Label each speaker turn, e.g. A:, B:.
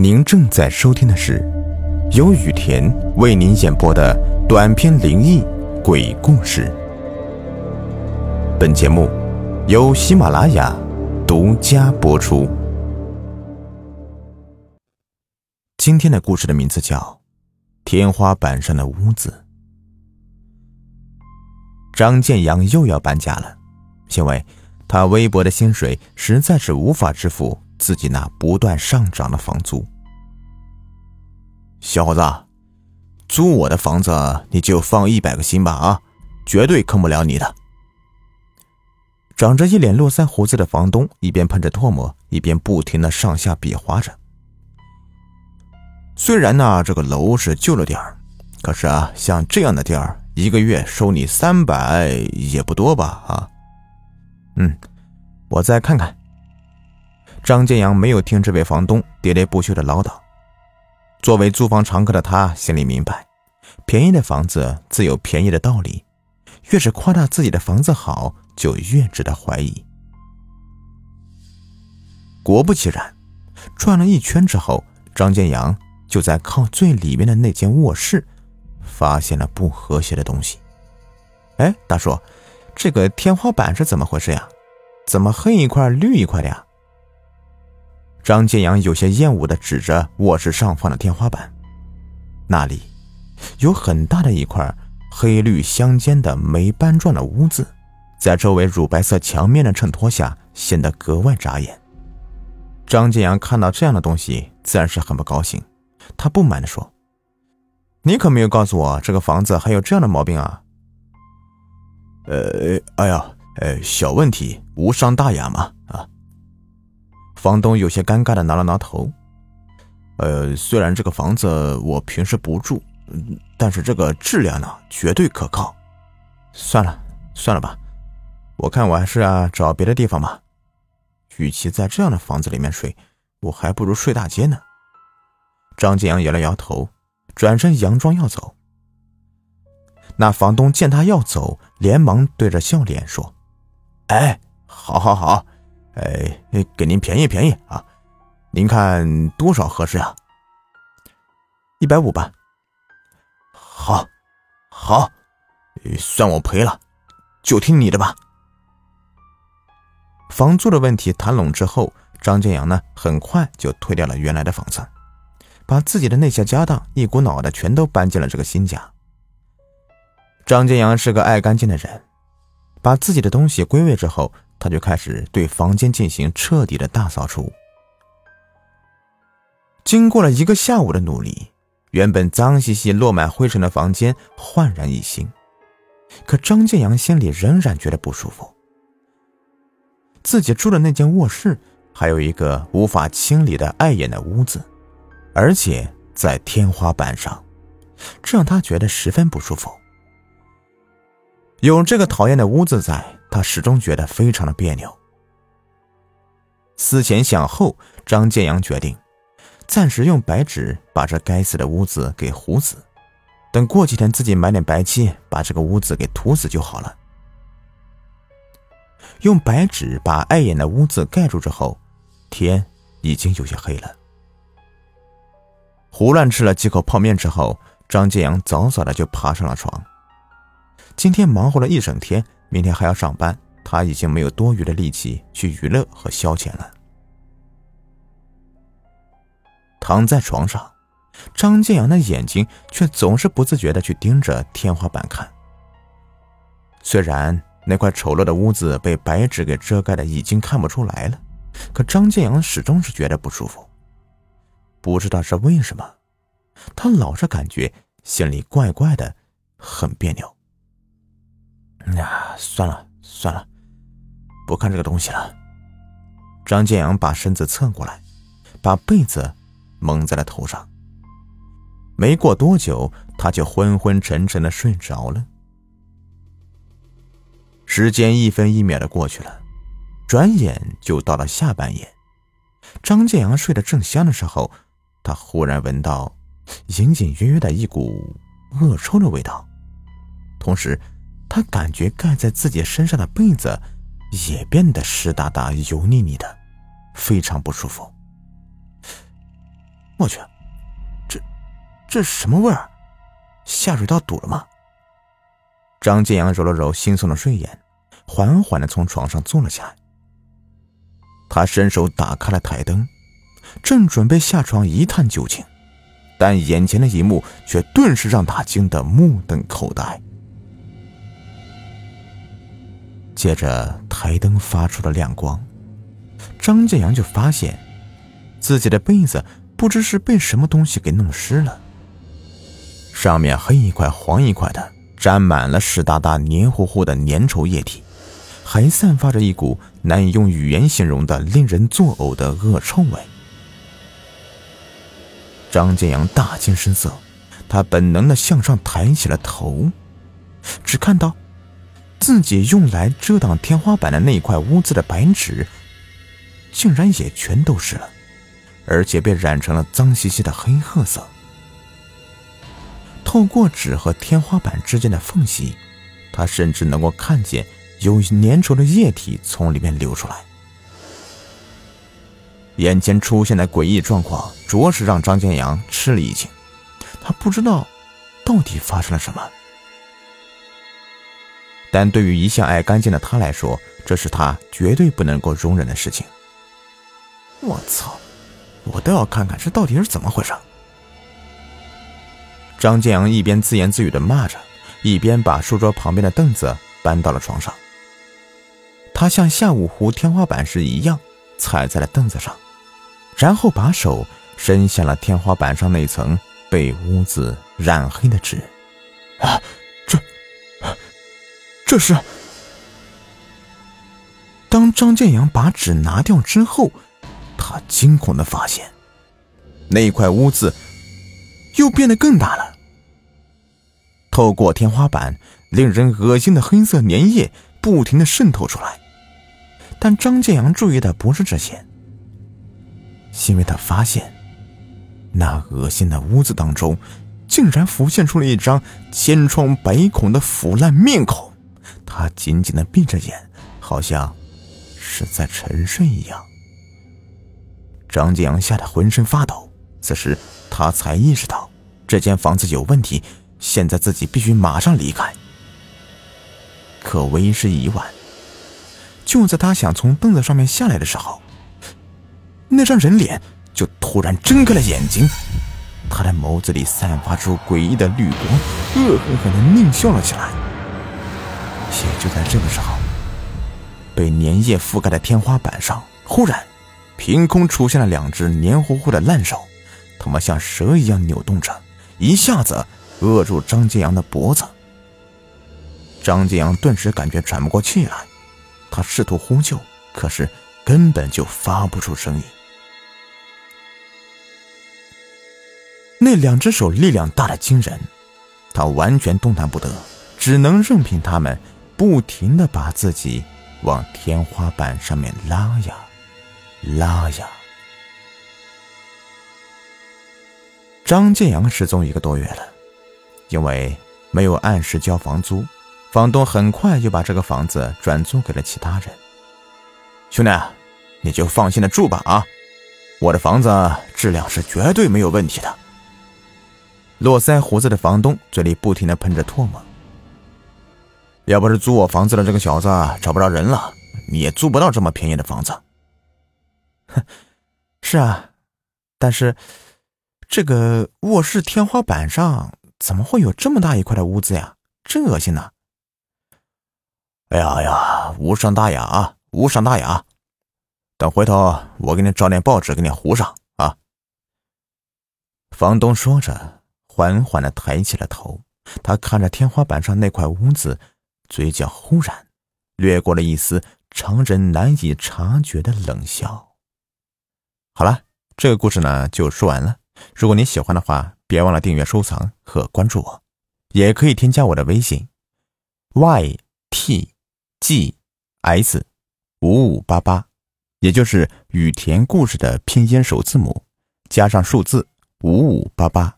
A: 您正在收听的是由雨田为您演播的短篇灵异鬼故事。本节目由喜马拉雅独家播出。今天的故事的名字叫《天花板上的屋子》。张建阳又要搬家了，因为他微薄的薪水实在是无法支付。自己那不断上涨的房租，小伙子，租我的房子你就放一百个心吧啊，绝对坑不了你的。长着一脸络腮胡子的房东一边喷着唾沫，一边不停的上下比划着。虽然呢，这个楼是旧了点儿，可是啊，像这样的地儿，一个月收你三百也不多吧？啊，嗯，我再看看。张建阳没有听这位房东喋喋不休的唠叨。作为租房常客的他心里明白，便宜的房子自有便宜的道理，越是夸大自己的房子好，就越值得怀疑。果不其然，转了一圈之后，张建阳就在靠最里面的那间卧室，发现了不和谐的东西。哎，大叔，这个天花板是怎么回事呀？怎么黑一块绿一块的呀？张建阳有些厌恶地指着卧室上方的天花板，那里有很大的一块黑绿相间的霉斑状的污渍，在周围乳白色墙面的衬托下显得格外扎眼。张建阳看到这样的东西，自然是很不高兴。他不满地说：“你可没有告诉我这个房子还有这样的毛病啊！”“呃，哎呀，呃，小问题，无伤大雅嘛，”房东有些尴尬的挠了挠头，呃，虽然这个房子我平时不住，但是这个质量呢绝对可靠。算了，算了吧，我看我还是啊找别的地方吧。与其在这样的房子里面睡，我还不如睡大街呢。张建阳摇了摇头，转身佯装要走。那房东见他要走，连忙对着笑脸说：“哎，好好好。”哎，给您便宜便宜啊！您看多少合适啊？一百五吧。好，好，算我赔了，就听你的吧。房租的问题谈拢之后，张建阳呢，很快就退掉了原来的房子，把自己的那些家当一股脑的全都搬进了这个新家。张建阳是个爱干净的人，把自己的东西归位之后。他就开始对房间进行彻底的大扫除。经过了一个下午的努力，原本脏兮兮、落满灰尘的房间焕然一新。可张建阳心里仍然觉得不舒服。自己住的那间卧室还有一个无法清理的碍眼的污渍，而且在天花板上，这让他觉得十分不舒服。有这个讨厌的污渍在。他始终觉得非常的别扭。思前想后，张建阳决定暂时用白纸把这该死的污渍给糊死，等过几天自己买点白漆把这个污渍给涂死就好了。用白纸把碍眼的污渍盖住之后，天已经有些黑了。胡乱吃了几口泡面之后，张建阳早早的就爬上了床。今天忙活了一整天。明天还要上班，他已经没有多余的力气去娱乐和消遣了。躺在床上，张建阳的眼睛却总是不自觉的去盯着天花板看。虽然那块丑陋的屋子被白纸给遮盖的已经看不出来了，可张建阳始终是觉得不舒服。不知道是为什么，他老是感觉心里怪怪的，很别扭。呀，算了算了，不看这个东西了。张建阳把身子侧过来，把被子蒙在了头上。没过多久，他就昏昏沉沉的睡着了。时间一分一秒的过去了，转眼就到了下半夜。张建阳睡得正香的时候，他忽然闻到隐隐约约的一股恶臭的味道，同时。他感觉盖在自己身上的被子也变得湿哒哒、油腻腻的，非常不舒服。我去，这这什么味儿？下水道堵了吗？张建阳揉了揉惺忪的睡眼，缓缓的从床上坐了起来。他伸手打开了台灯，正准备下床一探究竟，但眼前的一幕却顿时让他惊得目瞪口呆。借着台灯发出的亮光，张建阳就发现自己的被子不知是被什么东西给弄湿了，上面黑一块黄一块的，沾满了湿哒哒、黏糊糊的粘稠液体。还散发着一股难以用语言形容的、令人作呕的恶臭味。张建阳大惊失色，他本能的向上抬起了头，只看到自己用来遮挡天花板的那块污渍的白纸，竟然也全都湿了，而且被染成了脏兮兮的黑褐色。透过纸和天花板之间的缝隙，他甚至能够看见。有粘稠的液体从里面流出来，眼前出现的诡异状况着实让张建阳吃了一惊。他不知道到底发生了什么，但对于一向爱干净的他来说，这是他绝对不能够容忍的事情。我操！我倒要看看这到底是怎么回事。张建阳一边自言自语的骂着，一边把书桌旁边的凳子搬到了床上。他像下午糊天花板时一样，踩在了凳子上，然后把手伸向了天花板上那层被污渍染黑的纸。啊，这，是……当张建阳把纸拿掉之后，他惊恐的发现，那块污渍又变得更大了。透过天花板，令人恶心的黑色粘液不停的渗透出来。但张建阳注意的不是这些，因为他发现，那恶心的屋子当中，竟然浮现出了一张千疮百孔的腐烂面孔。他紧紧的闭着眼，好像是在沉睡一样。张建阳吓得浑身发抖。此时他才意识到，这间房子有问题，现在自己必须马上离开。可为时已晚。就在他想从凳子上面下来的时候，那张人脸就突然睁开了眼睛，他的眸子里散发出诡异的绿光，恶狠狠的狞笑了起来。也就在这个时候，被粘液覆盖的天花板上，忽然凭空出现了两只黏糊糊的烂手，他们像蛇一样扭动着，一下子扼住张建阳的脖子。张建阳顿时感觉喘不过气来。他试图呼救，可是根本就发不出声音。那两只手力量大的惊人，他完全动弹不得，只能任凭他们不停的把自己往天花板上面拉呀，拉呀。张建阳失踪一个多月了，因为没有按时交房租。房东很快就把这个房子转租给了其他人。兄弟，你就放心的住吧啊！我的房子质量是绝对没有问题的。络腮胡子的房东嘴里不停的喷着唾沫。要不是租我房子的这个小子找不着人了，你也租不到这么便宜的房子。哼，是啊，但是这个卧室天花板上怎么会有这么大一块的污渍呀？真恶心呐！哎呀呀，无伤大雅啊，无伤大雅。等回头我给你找点报纸给你糊上啊。房东说着，缓缓的抬起了头，他看着天花板上那块污渍，嘴角忽然掠过了一丝常人难以察觉的冷笑。好了，这个故事呢就说完了。如果你喜欢的话，别忘了订阅、收藏和关注我，也可以添加我的微信：yt。G S 五五八八，也就是雨田故事的拼音首字母加上数字五五八八。